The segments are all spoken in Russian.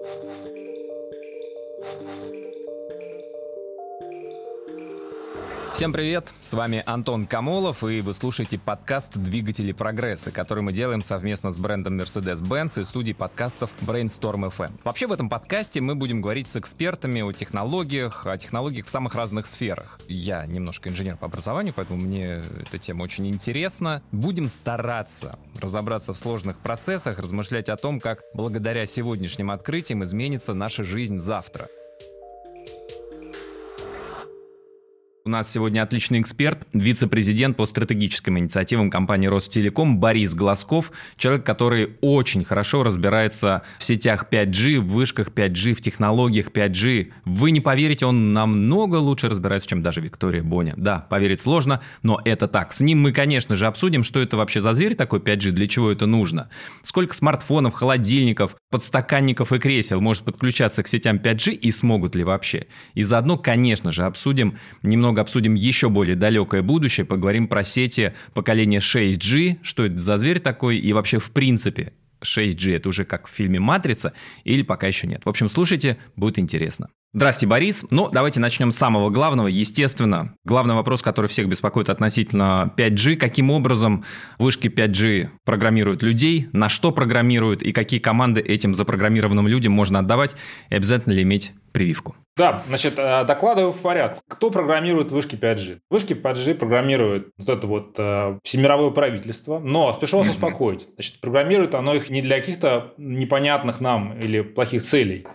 Thank you. Всем привет! С вами Антон Камолов, и вы слушаете подкаст «Двигатели прогресса», который мы делаем совместно с брендом Mercedes-Benz и студией подкастов Brainstorm FM. Вообще в этом подкасте мы будем говорить с экспертами о технологиях, о технологиях в самых разных сферах. Я немножко инженер по образованию, поэтому мне эта тема очень интересна. Будем стараться разобраться в сложных процессах, размышлять о том, как благодаря сегодняшним открытиям изменится наша жизнь завтра. У нас сегодня отличный эксперт, вице-президент по стратегическим инициативам компании Ростелеком Борис Глазков, человек, который очень хорошо разбирается в сетях 5G, в вышках 5G, в технологиях 5G. Вы не поверите, он намного лучше разбирается, чем даже Виктория Боня. Да, поверить сложно, но это так. С ним мы, конечно же, обсудим, что это вообще за зверь такой 5G, для чего это нужно. Сколько смартфонов, холодильников, подстаканников и кресел может подключаться к сетям 5G и смогут ли вообще. И заодно, конечно же, обсудим немного немного обсудим еще более далекое будущее, поговорим про сети поколения 6G, что это за зверь такой и вообще в принципе 6G это уже как в фильме «Матрица» или пока еще нет. В общем, слушайте, будет интересно. Здрасте, Борис. Ну, давайте начнем с самого главного. Естественно, главный вопрос, который всех беспокоит относительно 5G. Каким образом вышки 5G программируют людей, на что программируют и какие команды этим запрограммированным людям можно отдавать и обязательно ли иметь прививку? Да, значит, э, докладываю в порядке. Кто программирует вышки 5G? Вышки 5G программирует вот это вот э, всемировое правительство, но спешу вас успокоить. Значит, программирует оно их не для каких-то непонятных нам или плохих целей.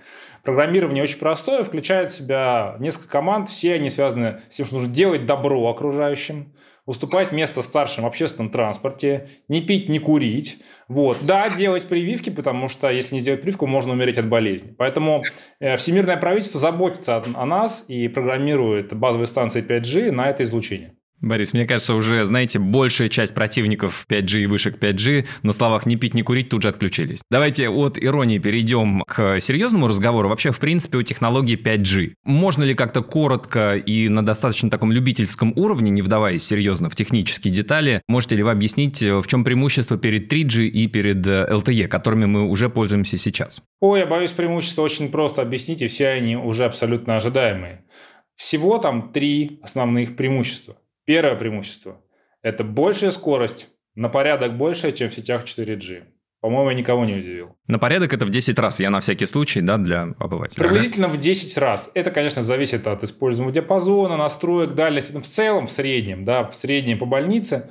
Программирование очень простое, включает в себя несколько команд, все они связаны с тем, что нужно делать добро окружающим, уступать место старшим в общественном транспорте, не пить, не курить. Вот. Да, делать прививки, потому что если не сделать прививку, можно умереть от болезни. Поэтому э, Всемирное правительство заботится о нас и программирует базовые станции 5G на это излучение. Борис, мне кажется, уже, знаете, большая часть противников 5G и вышек 5G на словах «не пить, не курить» тут же отключились. Давайте от иронии перейдем к серьезному разговору. Вообще, в принципе, о технологии 5G. Можно ли как-то коротко и на достаточно таком любительском уровне, не вдаваясь серьезно в технические детали, можете ли вы объяснить, в чем преимущество перед 3G и перед LTE, которыми мы уже пользуемся сейчас? Ой, я боюсь, преимущество очень просто объяснить, и все они уже абсолютно ожидаемые. Всего там три основных преимущества. Первое преимущество – это большая скорость, на порядок больше, чем в сетях 4G. По-моему, я никого не удивил. На порядок это в 10 раз, я на всякий случай, да, для обывателя. Приблизительно в 10 раз. Это, конечно, зависит от используемого диапазона, настроек, дальности. Но в целом, в среднем, да, в среднем по больнице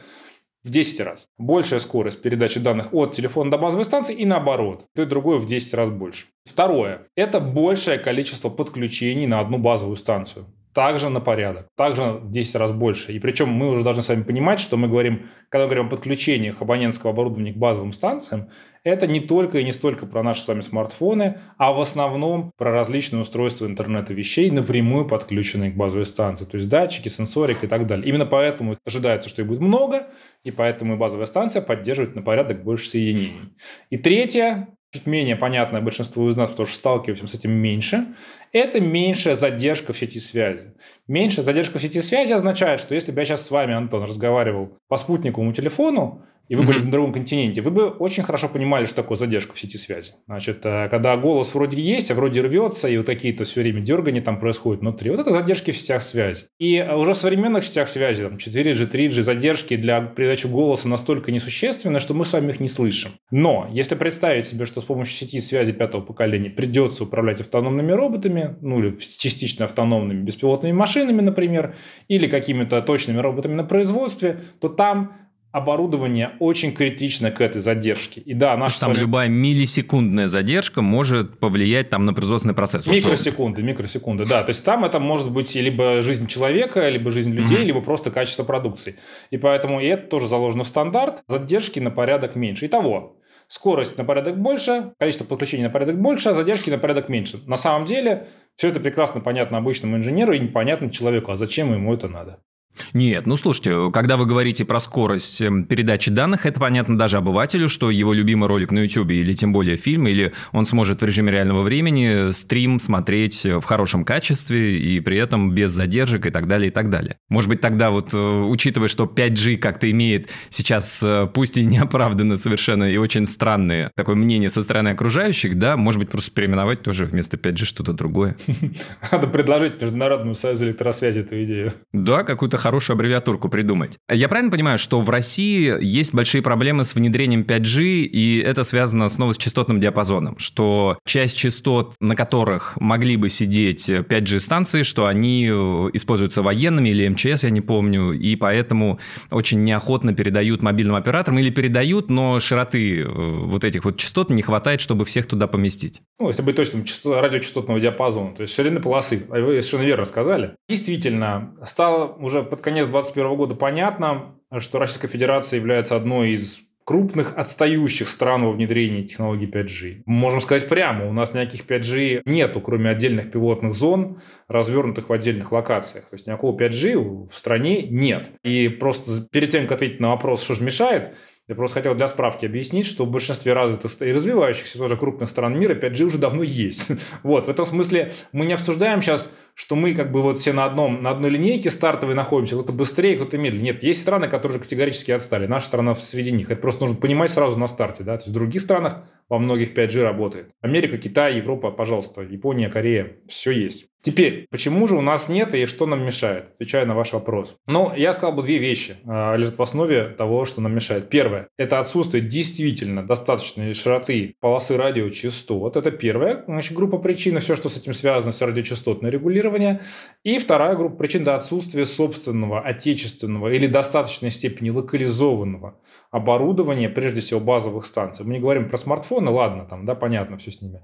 в 10 раз. Большая скорость передачи данных от телефона до базовой станции и наоборот. То и другое в 10 раз больше. Второе. Это большее количество подключений на одну базовую станцию также на порядок, также в 10 раз больше. И причем мы уже должны с вами понимать, что мы говорим, когда мы говорим о подключениях абонентского оборудования к базовым станциям, это не только и не столько про наши с вами смартфоны, а в основном про различные устройства интернета вещей, напрямую подключенные к базовой станции, то есть датчики, сенсорик и так далее. Именно поэтому ожидается, что их будет много, и поэтому и базовая станция поддерживает на порядок больше соединений. И третье, чуть менее понятное большинству из нас, потому что сталкиваемся с этим меньше, это меньшая задержка в сети связи. Меньшая задержка в сети связи означает, что если бы я сейчас с вами, Антон, разговаривал по спутниковому телефону, и вы были mm-hmm. на другом континенте, вы бы очень хорошо понимали, что такое задержка в сети связи. Значит, э, когда голос вроде есть, а вроде рвется, и вот какие-то все время дергания там происходят внутри. Вот это задержки в сетях связи. И э, уже в современных сетях связи, там 4G, 3G, задержки для передачи голоса настолько несущественны, что мы с вами их не слышим. Но если представить себе, что с помощью сети связи пятого поколения придется управлять автономными роботами, ну или частично автономными беспилотными машинами, например, или какими-то точными роботами на производстве, то там оборудование очень критично к этой задержке. И да, наша там вами... любая миллисекундная задержка может повлиять там на производственный процесс. Условно. Микросекунды, микросекунды, да. То есть там это может быть либо жизнь человека, либо жизнь людей, mm-hmm. либо просто качество продукции. И поэтому и это тоже заложено в стандарт. Задержки на порядок меньше. Итого, скорость на порядок больше, количество подключений на порядок больше, а задержки на порядок меньше. На самом деле все это прекрасно понятно обычному инженеру и непонятно человеку, а зачем ему это надо. Нет, ну слушайте, когда вы говорите про скорость эм, передачи данных, это понятно даже обывателю, что его любимый ролик на YouTube или тем более фильм, или он сможет в режиме реального времени стрим смотреть в хорошем качестве и при этом без задержек и так далее, и так далее. Может быть, тогда вот, э, учитывая, что 5G как-то имеет сейчас, э, пусть и неоправданно совершенно, и очень странное такое мнение со стороны окружающих, да, может быть, просто переименовать тоже вместо 5G что-то другое. Надо предложить Международному союзу электросвязи эту идею. Да, какую-то хорошую аббревиатурку придумать. Я правильно понимаю, что в России есть большие проблемы с внедрением 5G, и это связано снова с частотным диапазоном, что часть частот, на которых могли бы сидеть 5G-станции, что они э, используются военными или МЧС, я не помню, и поэтому очень неохотно передают мобильным операторам или передают, но широты э, вот этих вот частот не хватает, чтобы всех туда поместить. Ну, если быть точным, радиочастотного диапазона, то есть ширины полосы. А вы совершенно верно сказали. Действительно, стало уже под конец 2021 года понятно, что Российская Федерация является одной из крупных отстающих стран во внедрении технологий 5G. Можем сказать прямо, у нас никаких 5G нету, кроме отдельных пилотных зон, развернутых в отдельных локациях. То есть никакого 5G в стране нет. И просто перед тем, как ответить на вопрос, что же мешает, я просто хотел для справки объяснить, что в большинстве развитых и развивающихся тоже крупных стран мира 5G уже давно есть. Вот, в этом смысле мы не обсуждаем сейчас что мы как бы вот все на, одном, на одной линейке стартовой находимся, кто-то быстрее, кто-то медленнее. Нет, есть страны, которые категорически отстали. Наша страна среди них. Это просто нужно понимать сразу на старте. Да? То есть в других странах во многих 5G работает. Америка, Китай, Европа, пожалуйста, Япония, Корея, все есть. Теперь, почему же у нас нет и что нам мешает? Отвечая на ваш вопрос. Ну, я сказал бы две вещи э, лежат в основе того, что нам мешает. Первое – это отсутствие действительно достаточной широты полосы радиочастот. Это первая значит, группа причин, все, что с этим связано, с радиочастотной регулирование регулирования. И вторая группа причин – это отсутствие собственного, отечественного или достаточной степени локализованного оборудования, прежде всего базовых станций. Мы не говорим про смартфоны, ладно, там, да, понятно все с ними.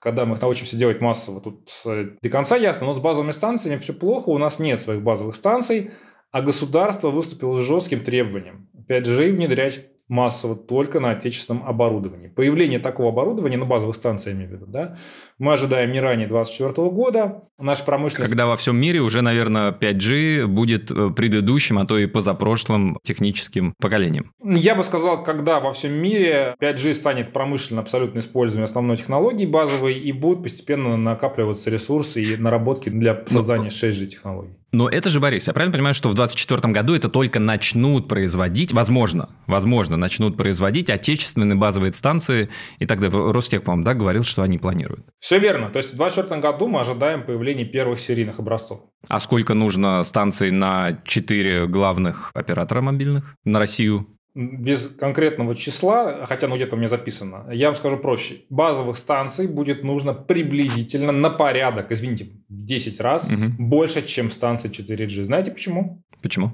Когда мы их научимся делать массово, тут до конца ясно, но с базовыми станциями все плохо, у нас нет своих базовых станций, а государство выступило с жестким требованием 5G внедрять массово только на отечественном оборудовании. Появление такого оборудования, на базовых станциях, я имею в виду, да, мы ожидаем не ранее 2024 года. Наша промышленность... Когда во всем мире уже, наверное, 5G будет э, предыдущим, а то и позапрошлым техническим поколением. Я бы сказал, когда во всем мире 5G станет промышленно абсолютно используемой основной технологией базовой и будут постепенно накапливаться ресурсы и наработки для создания 6G технологий. Но это же, Борис, я правильно понимаю, что в 2024 году это только начнут производить, возможно, возможно, начнут производить отечественные базовые станции, и тогда Ростех, по-моему, да, говорил, что они планируют. Все верно. То есть в 2024 году мы ожидаем появления первых серийных образцов. А сколько нужно станций на четыре главных оператора мобильных на Россию? Без конкретного числа, хотя ну где-то у меня записано, я вам скажу проще. Базовых станций будет нужно приблизительно на порядок, извините, в 10 раз угу. больше, чем станций 4G. Знаете почему? Почему?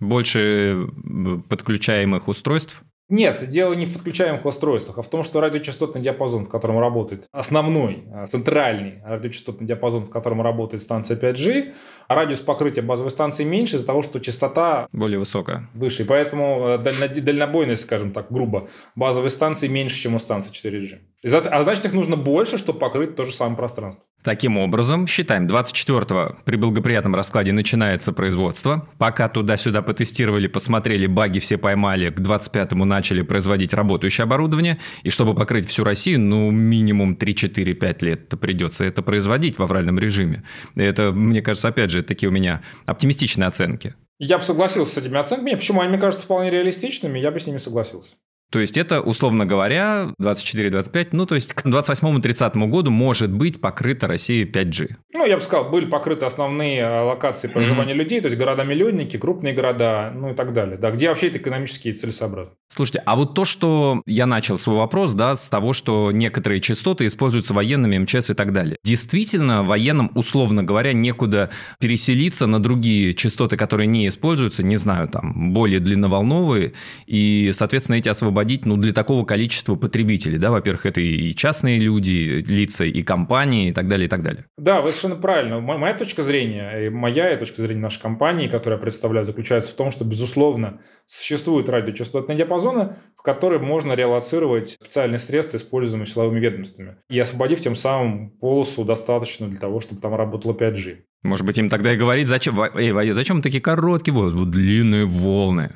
Больше э, подключаемых устройств? Нет, дело не в подключаемых устройствах, а в том, что радиочастотный диапазон, в котором работает основной, а, центральный радиочастотный диапазон, в котором работает станция 5G, а радиус покрытия базовой станции меньше из-за того, что частота более высокая. Выше. И поэтому э, дальнобойность, скажем так, грубо, базовой станции меньше, чем у станции 4G. А значит, их нужно больше, чтобы покрыть то же самое пространство. Таким образом, считаем, 24-го при благоприятном раскладе начинается производство. Пока туда-сюда потестировали, посмотрели, баги все поймали, к 25-му начали производить работающее оборудование. И чтобы покрыть всю Россию, ну, минимум 3-4-5 лет придется это производить в авральном режиме. Это, мне кажется, опять же, такие у меня оптимистичные оценки. Я бы согласился с этими оценками. Почему? Они мне кажутся вполне реалистичными, я бы с ними согласился. То есть это, условно говоря, 24-25, ну то есть к 28-30 году может быть покрыта Россия 5G. Ну, я бы сказал, были покрыты основные э, локации проживания mm-hmm. людей, то есть города-миллионники, крупные города, ну и так далее. Да, где вообще это экономически целесообразно. Слушайте, а вот то, что я начал свой вопрос, да, с того, что некоторые частоты используются военными, МЧС и так далее. Действительно, военным, условно говоря, некуда переселиться на другие частоты, которые не используются, не знаю, там, более длинноволновые, и, соответственно, эти освобождения освободить ну, для такого количества потребителей? Да? Во-первых, это и частные люди, лица, и компании, и так далее, и так далее. Да, вы совершенно правильно. Моя точка зрения, и моя и точка зрения нашей компании, которую я представляю, заключается в том, что, безусловно, существуют радиочастотные диапазоны, в которые можно реалоцировать специальные средства, используемые силовыми ведомствами, и освободив тем самым полосу достаточно для того, чтобы там работало 5G. Может быть, им тогда и говорить, зачем, эй, зачем такие короткие волны, длинные волны?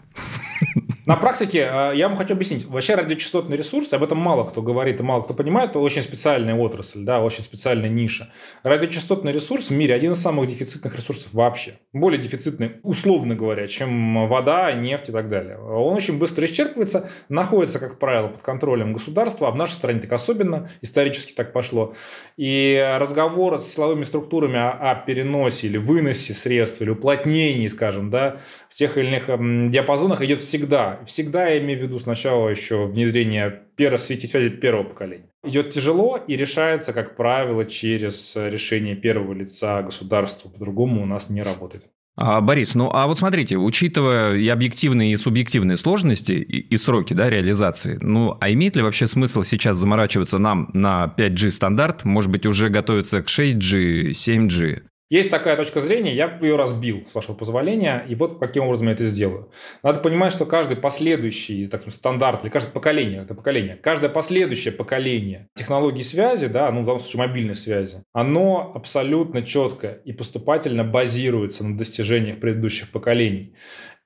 На практике э, я вам хочу объяснить. Вообще радиочастотный ресурс, об этом мало кто говорит и мало кто понимает, это очень специальная отрасль, да, очень специальная ниша. Радиочастотный ресурс в мире один из самых дефицитных ресурсов вообще. Более дефицитный, условно говоря, чем вода, нефть и так далее. Он очень быстро исчерпывается, находится, как правило, под контролем государства, а в нашей стране так особенно, исторически так пошло. И разговор с силовыми структурами о, о переносе или выносе средств, или уплотнении, скажем, да, тех или иных диапазонах идет всегда. Всегда я имею в виду сначала еще внедрение первой сети связи первого поколения. Идет тяжело и решается, как правило, через решение первого лица государства. По-другому у нас не работает. А, Борис, ну а вот смотрите, учитывая и объективные, и субъективные сложности и, и сроки да, реализации, ну а имеет ли вообще смысл сейчас заморачиваться нам на 5G стандарт, может быть, уже готовиться к 6G, 7G? Есть такая точка зрения, я ее разбил, с вашего позволения, и вот каким образом я это сделаю. Надо понимать, что каждый последующий, так сказать, стандарт, или каждое поколение, это поколение, каждое последующее поколение технологий связи, да, ну, в данном случае мобильной связи, оно абсолютно четко и поступательно базируется на достижениях предыдущих поколений.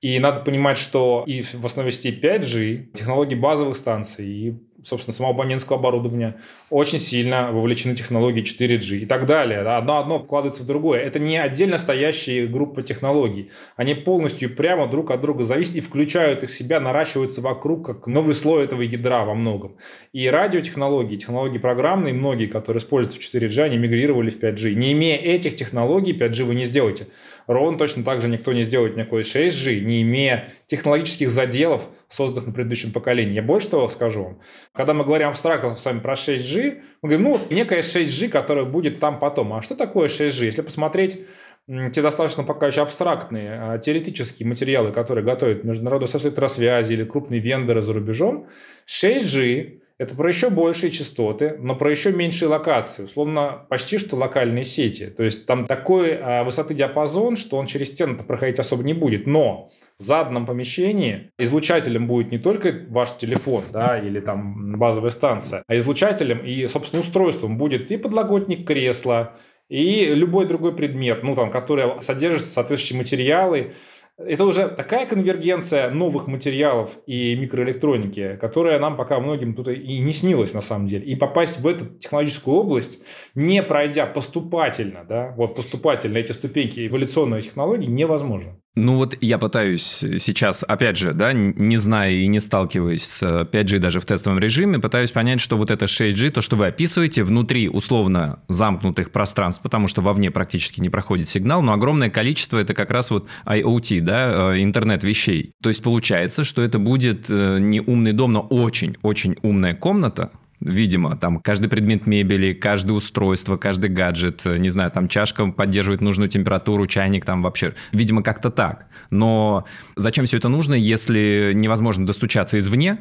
И надо понимать, что и в основе сети 5G, технологии базовых станций, и собственно, самого абонентского оборудования, очень сильно вовлечены технологии 4G и так далее. Одно одно вкладывается в другое. Это не отдельно стоящие группы технологий. Они полностью прямо друг от друга зависят и включают их в себя, наращиваются вокруг, как новый слой этого ядра во многом. И радиотехнологии, технологии программные, многие, которые используются в 4G, они мигрировали в 5G. Не имея этих технологий, 5G вы не сделаете. Ровно точно так же никто не сделает никакой 6G, не имея технологических заделов, созданных на предыдущем поколении. Я больше того скажу вам. Когда мы говорим абстрактно с вами про 6G, мы говорим, ну, некая 6G, которая будет там потом. А что такое 6G? Если посмотреть те достаточно пока еще абстрактные а, теоретические материалы, которые готовят Международная ассоциация электросвязи или крупные вендоры за рубежом, 6G это про еще большие частоты, но про еще меньшие локации, условно почти что локальные сети. То есть там такой а, высоты диапазон, что он через стену проходить особо не будет. Но в заданном помещении излучателем будет не только ваш телефон да, или там базовая станция, а излучателем и, собственно, устройством будет и подлокотник кресла, и любой другой предмет, ну, там, который содержит соответствующие материалы, это уже такая конвергенция новых материалов и микроэлектроники, которая нам пока многим тут и не снилась на самом деле. И попасть в эту технологическую область, не пройдя поступательно, да, вот поступательно эти ступеньки эволюционной технологии, невозможно. Ну вот я пытаюсь сейчас, опять же, да, не зная и не сталкиваясь с 5G даже в тестовом режиме, пытаюсь понять, что вот это 6G, то, что вы описываете, внутри условно замкнутых пространств, потому что вовне практически не проходит сигнал, но огромное количество это как раз вот IoT, да, э, интернет вещей. То есть получается, что это будет э, не умный дом, но очень-очень умная комната, видимо, там каждый предмет мебели, каждое устройство, каждый гаджет, э, не знаю, там чашка поддерживает нужную температуру, чайник там вообще, видимо, как-то так. Но зачем все это нужно, если невозможно достучаться извне,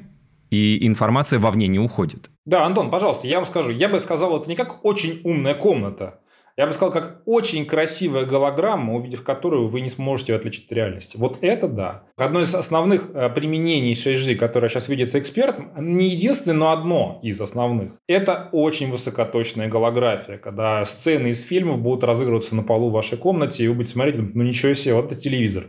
и информация вовне не уходит? Да, Антон, пожалуйста, я вам скажу, я бы сказал, это не как очень умная комната, я бы сказал, как очень красивая голограмма, увидев которую вы не сможете отличить от реальности. Вот это да. Одно из основных э, применений 6G, которое сейчас видится экспертом, не единственное, но одно из основных. Это очень высокоточная голография, когда сцены из фильмов будут разыгрываться на полу в вашей комнате, и вы будете смотреть, ну ничего себе, вот это телевизор.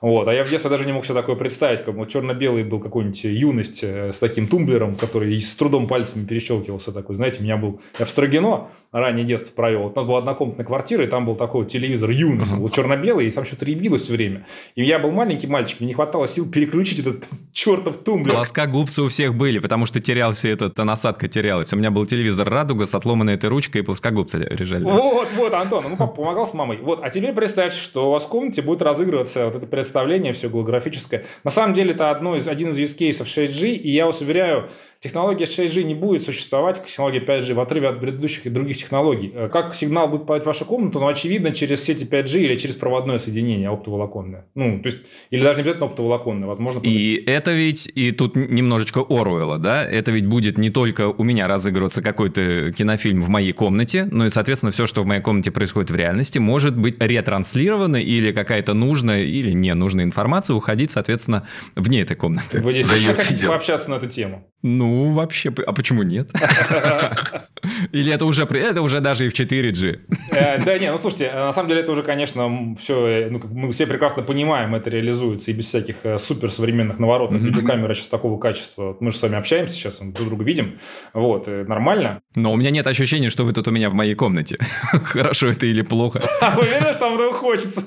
Вот. А я в детстве даже не мог себе такое представить, как вот черно-белый был какой-нибудь юность э, с таким тумблером, который с трудом пальцами перещелкивался такой. Знаете, у меня был... Я в Строгино раннее детство провел. Вот у нас была однокомнатная квартира, и там был такой телевизор юность, он был черно-белый, и там что-то ребилось все время. И я был маленький мальчик, мне не хватало сил переключить этот чертов тумблер. Лоска губцы у всех были, потому что терялся этот, насадка терялась. У меня был телевизор «Радуга» с отломанной этой ручкой, и плоскогубцы лежали. Вот, вот, Антон, ну помогал с мамой. Вот, а теперь представьте, что у вас в комнате будет разыгрываться вот это представление все голографическое. На самом деле это одно из, один из use cases 6G, и я вас уверяю, технология 6G не будет существовать, технология 5G в отрыве от предыдущих и других технологий. Э, как сигнал будет попадать в вашу комнату, ну, очевидно, через сети 5G или через проводное соединение оптоволоконное. Ну, то есть, или даже не обязательно оптоволоконное, возможно. И это ведь, и тут немножечко Оруэлла, да, это ведь будет не только у меня разыгрываться какой-то кинофильм в моей комнате, но и, соответственно, все, что в моей комнате происходит в реальности, может быть ретранслировано или какая-то нужная или не нужная информация уходить, соответственно, вне этой комнаты. Вы действительно хотите пообщаться на эту тему? Ну, вообще, а почему нет? Или это уже, это уже даже и в 4G? Э, да не, ну слушайте, на самом деле это уже, конечно, все, э, ну, мы все прекрасно понимаем, это реализуется и без всяких э, суперсовременных наворотов. Видеокамера сейчас такого качества. Мы же с вами общаемся сейчас, мы друг друга видим. Вот, нормально. Но у меня нет ощущения, что вы тут у меня в моей комнате. Хорошо это или плохо. А вы уверены, что вам этого хочется?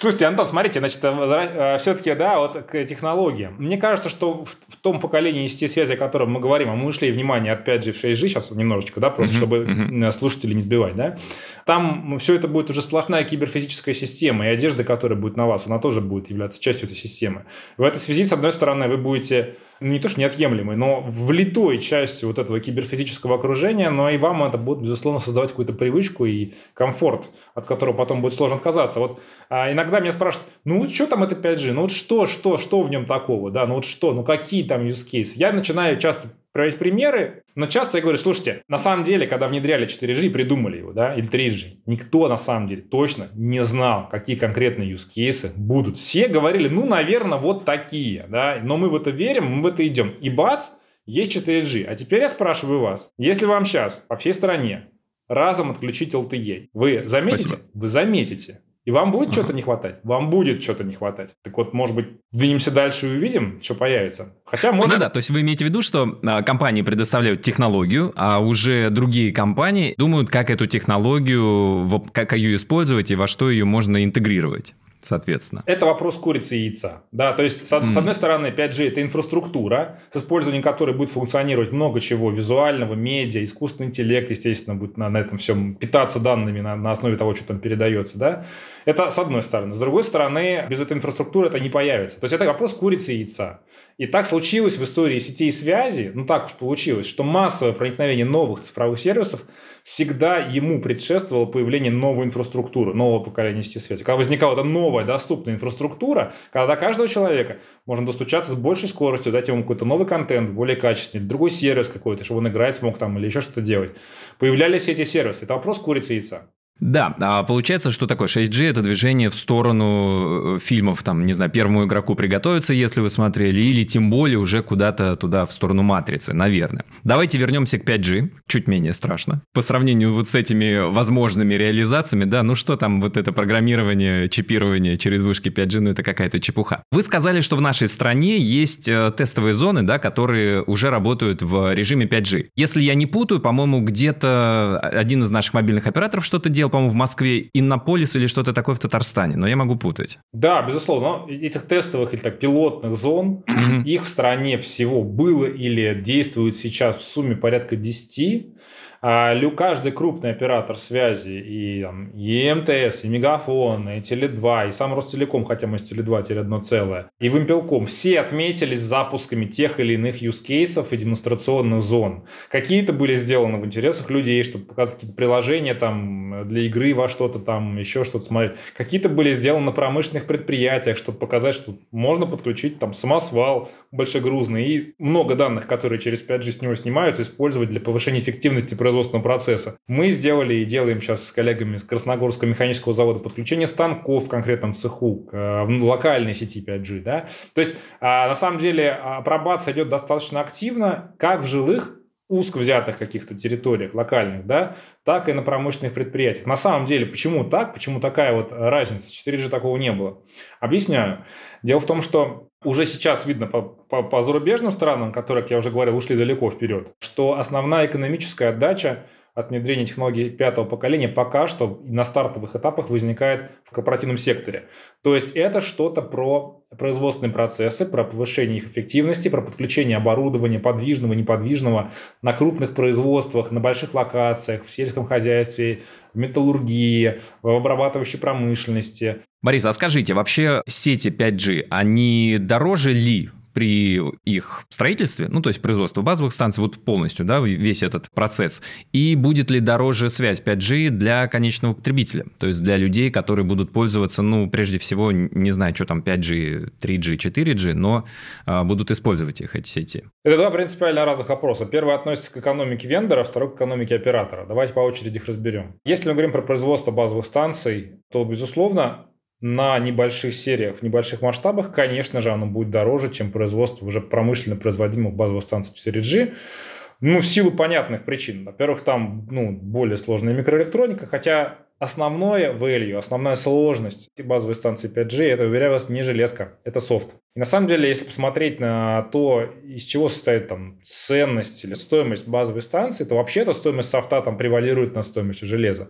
Слушайте, Антон, смотрите, значит, э, все-таки, да, вот к технологиям. Мне кажется, что в, в том поколении сети связи, о котором мы говорим, а мы ушли, внимание, от 5G в 6G сейчас немножечко, да, просто uh-huh, чтобы uh-huh. слушателей не сбивать, да, там все это будет уже сплошная киберфизическая система, и одежда, которая будет на вас, она тоже будет являться частью этой системы. В этой связи, с одной стороны, вы будете ну, не то что неотъемлемой, но влитой частью вот этого киберфизического окружения, но и вам это будет, безусловно, создавать какую-то привычку и комфорт, от которого потом будет сложно отказаться. Вот а иногда меня спрашивают, ну вот что там это 5G, ну вот что, что, что в нем такого, да, ну вот что, ну какие там use cases. Я начинаю часто приводить примеры, но часто я говорю, слушайте, на самом деле, когда внедряли 4G и придумали его, да, или 3G, никто на самом деле точно не знал, какие конкретные use cases будут. Все говорили, ну, наверное, вот такие, да, но мы в это верим, мы в это идем. И бац, есть 4G. А теперь я спрашиваю вас, если вам сейчас по всей стране разом отключить LTE, вы заметите? Спасибо. Вы заметите, и вам будет что-то не хватать? Вам будет что-то не хватать. Так вот, может быть, двинемся дальше и увидим, что появится. Хотя можно... Ну да, то есть вы имеете в виду, что а, компании предоставляют технологию, а уже другие компании думают, как эту технологию, как ее использовать и во что ее можно интегрировать соответственно. Это вопрос курицы и яйца. Да, то есть, с, mm. с одной стороны, 5G – это инфраструктура, с использованием которой будет функционировать много чего, визуального, медиа, искусственный интеллект, естественно, будет на, на этом всем питаться данными на, на основе того, что там передается. Да? Это с одной стороны. С другой стороны, без этой инфраструктуры это не появится. То есть, это вопрос курицы и яйца. И так случилось в истории сетей связи, ну так уж получилось, что массовое проникновение новых цифровых сервисов всегда ему предшествовало появление новой инфраструктуры, нового поколения сети связи. Когда возникала эта новая доступная инфраструктура, когда до каждого человека можно достучаться с большей скоростью, дать ему какой-то новый контент, более качественный, другой сервис какой-то, чтобы он играть смог там или еще что-то делать. Появлялись эти сервисы. Это вопрос курицы и яйца. Да, а получается, что такое 6G – это движение в сторону э, фильмов, там, не знаю, первому игроку приготовиться, если вы смотрели, или тем более уже куда-то туда, в сторону матрицы, наверное. Давайте вернемся к 5G, чуть менее страшно. По сравнению вот с этими возможными реализациями, да, ну что там вот это программирование, чипирование через вышки 5G, ну это какая-то чепуха. Вы сказали, что в нашей стране есть э, тестовые зоны, да, которые уже работают в режиме 5G. Если я не путаю, по-моему, где-то один из наших мобильных операторов что-то делал, по-моему, в Москве Иннополис или что-то такое в Татарстане, но я могу путать. Да, безусловно. Этих тестовых или так пилотных зон, их в стране всего было или действует сейчас в сумме порядка 10. А каждый крупный оператор связи, и, там, и МТС, и Мегафон, и Теле2, и сам Ростелеком, хотя мы с Теле2 теперь одно целое, и Вимпелком, все отметились запусками тех или иных юзкейсов и демонстрационных зон. Какие-то были сделаны в интересах людей, чтобы показать какие-то приложения там, для игры во что-то там, еще что-то смотреть. Какие-то были сделаны на промышленных предприятиях, чтобы показать, что можно подключить там самосвал большегрузный и много данных, которые через 5G с него снимаются, использовать для повышения эффективности производственного процесса. Мы сделали и делаем сейчас с коллегами с Красногорского механического завода подключение станков в конкретном цеху э, в локальной сети 5G. Да? То есть, а, на самом деле, апробация идет достаточно активно, как в жилых, узко взятых каких-то территориях локальных, да, так и на промышленных предприятиях. На самом деле, почему так? Почему такая вот разница? 4G такого не было. Объясняю. Дело в том, что уже сейчас видно по, по, по зарубежным странам, которые, как я уже говорил, ушли далеко вперед, что основная экономическая отдача от внедрения технологий пятого поколения пока что на стартовых этапах возникает в корпоративном секторе. То есть это что-то про производственные процессы, про повышение их эффективности, про подключение оборудования подвижного, неподвижного на крупных производствах, на больших локациях, в сельском хозяйстве, в металлургии, в обрабатывающей промышленности. Борис, а скажите, вообще сети 5G, они дороже ли при их строительстве, ну, то есть производство базовых станций, вот полностью, да, весь этот процесс, и будет ли дороже связь 5G для конечного потребителя, то есть для людей, которые будут пользоваться, ну, прежде всего, не знаю, что там 5G, 3G, 4G, но а, будут использовать их, эти сети. Это два принципиально разных вопроса. Первый относится к экономике вендора, второй к экономике оператора. Давайте по очереди их разберем. Если мы говорим про производство базовых станций, то, безусловно, на небольших сериях, в небольших масштабах, конечно же, оно будет дороже, чем производство уже промышленно производимых базовых станций 4G. Ну, в силу понятных причин. Во-первых, там ну, более сложная микроэлектроника, хотя основное value, основная сложность базовой станции 5G, это, уверяю вас, не железка, это софт. И на самом деле, если посмотреть на то, из чего состоит там ценность или стоимость базовой станции, то вообще-то стоимость софта там превалирует на стоимость железа.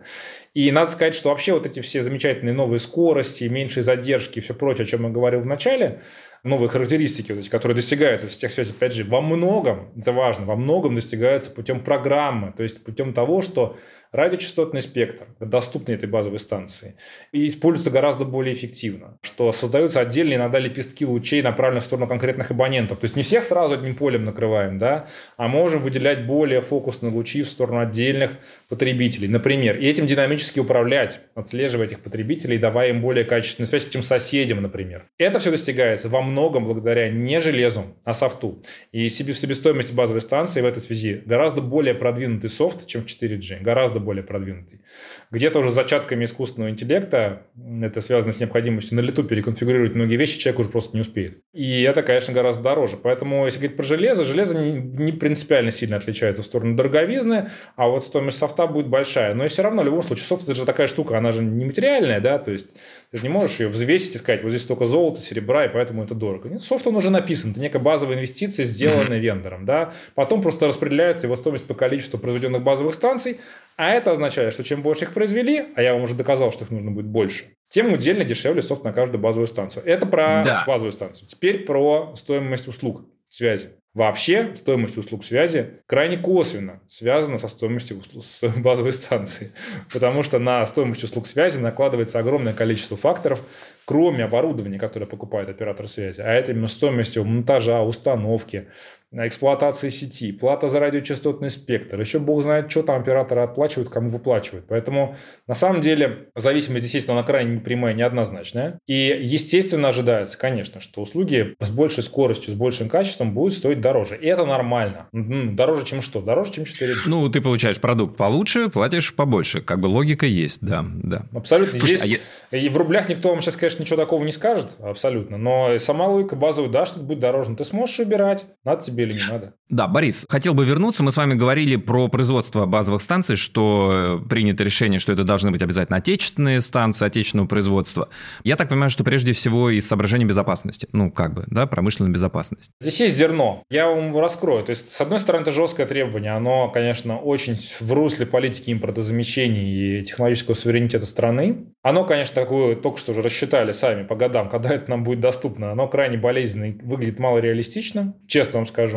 И надо сказать, что вообще вот эти все замечательные новые скорости, меньшие задержки и все прочее, о чем я говорил в начале, новые характеристики, вот эти, которые достигаются в сетях связи 5G, во многом, это важно, во многом достигаются путем программы, то есть путем того, что радиочастотный спектр, доступный этой базовой станции, и используется гораздо более эффективно, что создаются отдельные иногда лепестки лучей, направленные в сторону конкретных абонентов. То есть не всех сразу одним полем накрываем, да, а можем выделять более фокусные лучи в сторону отдельных потребителей, например, и этим динамически управлять, отслеживая этих потребителей, давая им более качественную связь, чем соседям, например. Это все достигается во многом благодаря не железу, а софту. И себестоимость базовой станции в этой связи гораздо более продвинутый софт, чем в 4G, гораздо более продвинутый. Где-то уже зачатками искусственного интеллекта, это связано с необходимостью на лету переконфигурировать многие вещи, человек уже просто не успеет. И это, конечно, гораздо дороже. Поэтому, если говорить про железо, железо не, не принципиально сильно отличается в сторону дороговизны, а вот стоимость софта будет большая. Но и все равно, в любом случае, софт – это же такая штука, она же не материальная, да, то есть ты же не можешь ее взвесить и сказать, вот здесь столько золота, серебра, и поэтому это дорого. Нет, софт, он уже написан, это некая базовая инвестиция, сделанная mm-hmm. вендором, да. Потом просто распределяется его стоимость по количеству произведенных базовых станций, а это означает, что чем больше их произвели, а я вам уже доказал, что их нужно будет больше, тем удельно дешевле софт на каждую базовую станцию. Это про да. базовую станцию. Теперь про стоимость услуг связи. Вообще стоимость услуг связи крайне косвенно связана со стоимостью базовой станции, потому что на стоимость услуг связи накладывается огромное количество факторов, кроме оборудования, которое покупает оператор связи, а это именно стоимостью монтажа, установки, эксплуатации сети, плата за радиочастотный спектр, еще бог знает, что там операторы оплачивают, кому выплачивают. Поэтому на самом деле зависимость, естественно, она крайне непрямая, неоднозначная. И естественно ожидается, конечно, что услуги с большей скоростью, с большим качеством будут стоить дороже. И это нормально. Дороже, чем что? Дороже, чем 4G. Ну, ты получаешь продукт получше, платишь побольше. Как бы логика есть, да. да. Абсолютно. Слушай, Здесь... а я... И в рублях никто вам сейчас, конечно, ничего такого не скажет, абсолютно. Но сама логика базовая, да, что будет дороже. Но ты сможешь убирать, надо тебе или не надо. Да, Борис, хотел бы вернуться. Мы с вами говорили про производство базовых станций, что э, принято решение, что это должны быть обязательно отечественные станции, отечественного производства. Я так понимаю, что прежде всего из соображений безопасности. Ну, как бы, да, промышленная безопасность. Здесь есть зерно. Я вам его раскрою. То есть, с одной стороны, это жесткое требование. Оно, конечно, очень в русле политики импортозамещений и технологического суверенитета страны. Оно, конечно, такое, только что уже рассчитали сами по годам, когда это нам будет доступно. Оно крайне болезненно и выглядит мало реалистично, честно вам скажу.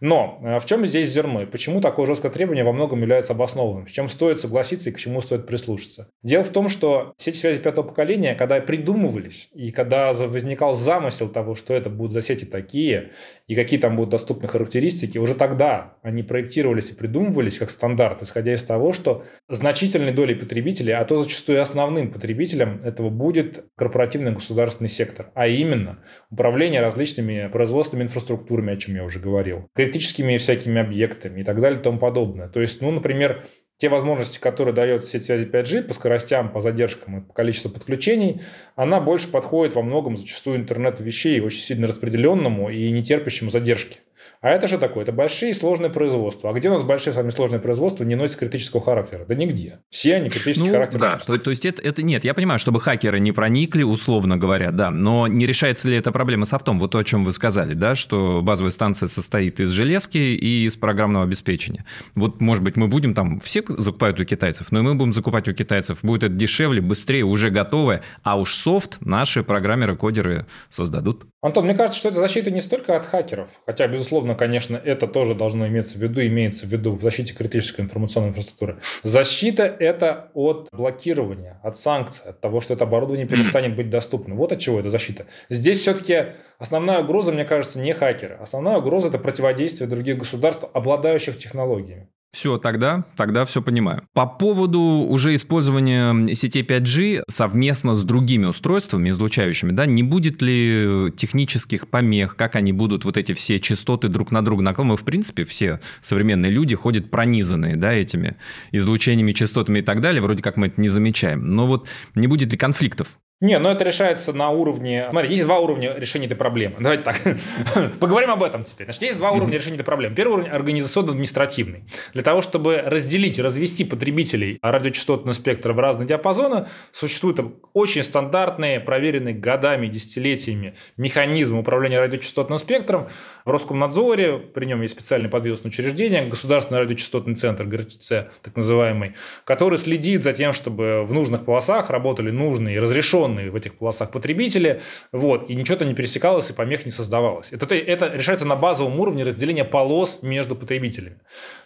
Но э, в чем здесь зерно и почему такое жесткое требование во многом является обоснованным? С чем стоит согласиться и к чему стоит прислушаться? Дело в том, что сети связи пятого поколения, когда придумывались и когда возникал замысел того, что это будут за сети такие и какие там будут доступны характеристики, уже тогда они проектировались и придумывались как стандарт, исходя из того, что значительной долей потребителей, а то зачастую основным потребителем этого будет корпоративный государственный сектор, а именно управление различными производственными инфраструктурами, о чем я уже говорил, критическими всякими объектами и так далее и тому подобное. То есть, ну, например, те возможности, которые дает сеть связи 5G по скоростям, по задержкам и по количеству подключений, она больше подходит во многом зачастую интернету вещей, очень сильно распределенному и не терпящему задержки. А это что такое? Это большие сложные производства. А где у нас большие сами сложные производства не носят критического характера? Да нигде. Все они критический ну, характер. Да, то, то есть это, это нет, я понимаю, чтобы хакеры не проникли, условно говоря, да, но не решается ли эта проблема софтом? Вот то, о чем вы сказали, да, что базовая станция состоит из железки и из программного обеспечения. Вот, может быть, мы будем там, все закупают у китайцев, но и мы будем закупать у китайцев. Будет это дешевле, быстрее, уже готовое, а уж софт наши программеры, кодеры создадут. Антон, мне кажется, что это защита не столько от хакеров, хотя, безусловно, безусловно, конечно, это тоже должно иметься в виду, имеется в виду в защите критической информационной инфраструктуры. Защита – это от блокирования, от санкций, от того, что это оборудование перестанет быть доступным. Вот от чего это защита. Здесь все-таки основная угроза, мне кажется, не хакеры. Основная угроза – это противодействие других государств, обладающих технологиями. Все, тогда, тогда все понимаю. По поводу уже использования сетей 5G совместно с другими устройствами излучающими, да, не будет ли технических помех, как они будут вот эти все частоты друг на друга накладывать? Мы, в принципе, все современные люди ходят пронизанные, да, этими излучениями, частотами и так далее, вроде как мы это не замечаем. Но вот не будет ли конфликтов не, но это решается на уровне... Смотри, есть два уровня решения этой проблемы. Давайте так, поговорим об этом теперь. Значит, есть два уровня решения этой проблемы. Первый уровень организационно-административный. Для того, чтобы разделить, развести потребителей радиочастотного спектра в разные диапазоны, существуют очень стандартные, проверенные годами, десятилетиями механизмы управления радиочастотным спектром. В Роскомнадзоре, при нем есть специальное подвесное учреждение, Государственный радиочастотный центр, ГРЧЦ, так называемый, который следит за тем, чтобы в нужных полосах работали нужные и разрешенные размещенные в этих полосах потребители, вот, и ничего-то не пересекалось и помех не создавалось. Это, это решается на базовом уровне разделения полос между потребителями.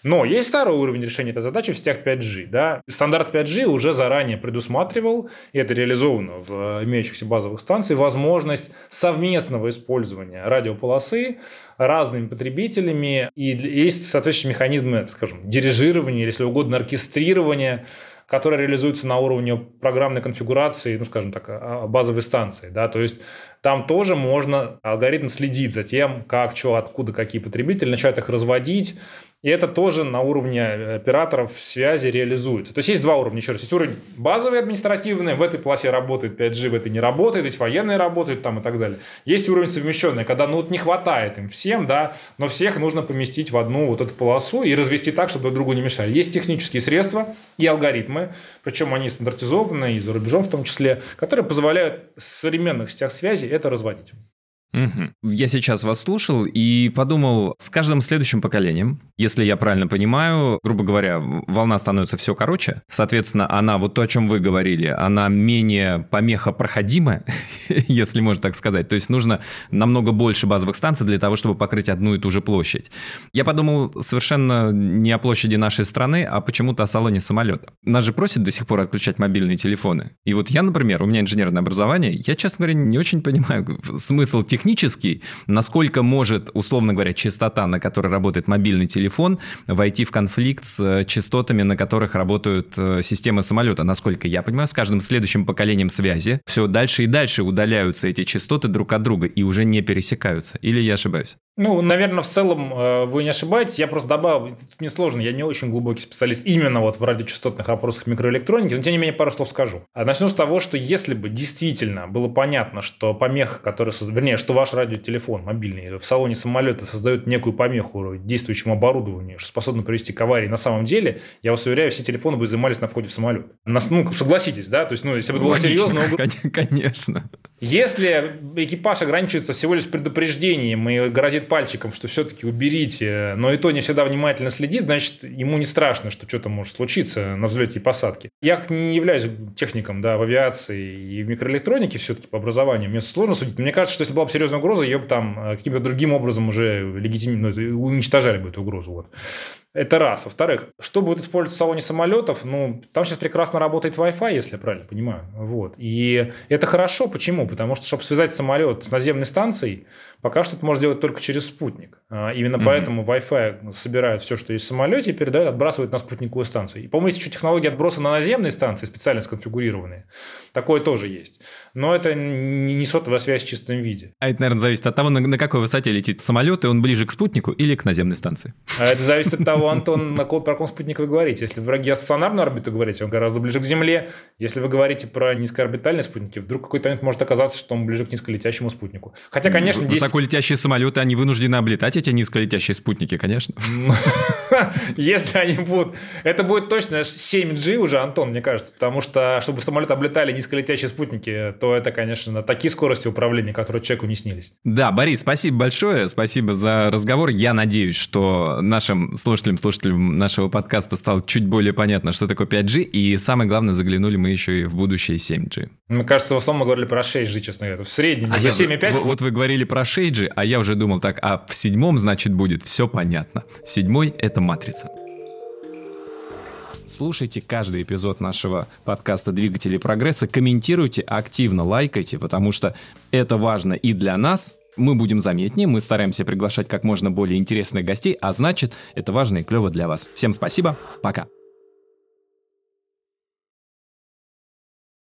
Но есть второй уровень решения этой задачи в сетях 5G. Да? Стандарт 5G уже заранее предусматривал, и это реализовано в имеющихся базовых станциях, возможность совместного использования радиополосы разными потребителями, и есть соответствующие механизмы, скажем, дирижирования, если угодно, оркестрирования которая реализуется на уровне программной конфигурации, ну, скажем так, а, базовой станции. Да? То есть там тоже можно, алгоритм следить за тем, как, что, откуда, какие потребители, начать их разводить, и это тоже на уровне э, операторов связи реализуется. То есть есть два уровня, еще раз. Есть уровень базовый административный, в этой полосе работает 5G, в этой не работает, здесь военные работают там и так далее. Есть уровень совмещенный, когда ну вот не хватает им всем, да, но всех нужно поместить в одну вот эту полосу и развести так, чтобы друг другу не мешали. Есть технические средства и алгоритмы, причем они стандартизованы и за рубежом в том числе, которые позволяют в современных сетях связи это разводить. Угу. Я сейчас вас слушал и подумал, с каждым следующим поколением, если я правильно понимаю, грубо говоря, волна становится все короче, соответственно, она, вот то, о чем вы говорили, она менее помехопроходима, если можно так сказать. То есть нужно намного больше базовых станций для того, чтобы покрыть одну и ту же площадь. Я подумал совершенно не о площади нашей страны, а почему-то о салоне самолета. Нас же просят до сих пор отключать мобильные телефоны. И вот я, например, у меня инженерное образование, я, честно говоря, не очень понимаю смысл тех технический, насколько может, условно говоря, частота, на которой работает мобильный телефон, войти в конфликт с э, частотами, на которых работают э, системы самолета. Насколько я понимаю, с каждым следующим поколением связи все дальше и дальше удаляются эти частоты друг от друга и уже не пересекаются. Или я ошибаюсь? Ну, наверное, в целом э, вы не ошибаетесь. Я просто добавил, тут мне сложно, я не очень глубокий специалист именно вот в радиочастотных вопросах микроэлектроники, но тем не менее пару слов скажу. А начну с того, что если бы действительно было понятно, что помеха, которая, вернее, что ваш радиотелефон мобильный в салоне самолета создает некую помеху действующему оборудованию, что способно привести к аварии, на самом деле, я вас уверяю, все телефоны бы изымались на входе в самолет. Нас, ну, согласитесь, да? То есть, ну, если бы это было серьезно... Конечно. Если экипаж ограничивается всего лишь предупреждением и грозит пальчиком, что все-таки уберите, но и то не всегда внимательно следит, значит, ему не страшно, что что-то может случиться на взлете и посадке. Я не являюсь техником да, в авиации и в микроэлектронике все-таки по образованию. Мне сложно судить. Мне кажется, что если была бы серьезная угроза, ее бы там э, каким-то другим образом уже легитимно ну, уничтожали бы эту угрозу. Вот. Это раз. Во-вторых, что будет использоваться в салоне самолетов? Ну, там сейчас прекрасно работает Wi-Fi, если я правильно понимаю. Вот. И это хорошо. Почему? Потому что, чтобы связать самолет с наземной станцией, пока что это можно сделать только через спутник. А, именно mm-hmm. поэтому Wi-Fi собирает все, что есть в самолете, и передает, отбрасывает на спутниковую станцию. И, есть еще технологии отброса на наземные станции, специально сконфигурированные. Такое тоже есть. Но это не сотовая связь в чистом виде. А это, наверное, зависит от того, на, на какой высоте летит самолет, и он ближе к спутнику или к наземной станции. А это зависит от того, Антон, на каком, про каком спутнике вы говорите. Если про геостационарную орбиту говорите, он гораздо ближе к Земле. Если вы говорите про низкоорбитальные спутники, вдруг какой-то момент может оказаться, что он ближе к низколетящему спутнику. Хотя, конечно... Высоколетящие самолеты, они вынуждены облетать эти низколетящие спутники, конечно. Если они будут... Это будет точно 7G уже, Антон, мне кажется. Потому что, чтобы самолеты облетали низколетящие спутники, то это, конечно, на такие скорости управления, которые человеку не снились. Да, Борис, спасибо большое. Спасибо за разговор. Я надеюсь, что нашим слушателям слушателям нашего подкаста стало чуть более понятно, что такое 5G, и самое главное, заглянули мы еще и в будущее 7G. Мне кажется, в основном мы говорили про 6G, честно говоря. В среднем, а 7,5. Вот, вот вы говорили про 6G, а я уже думал так, а в седьмом, значит, будет все понятно. Седьмой — это матрица. Слушайте каждый эпизод нашего подкаста «Двигатели прогресса», комментируйте, активно лайкайте, потому что это важно и для нас, мы будем заметнее, мы стараемся приглашать как можно более интересных гостей, а значит, это важно и клево для вас. Всем спасибо, пока.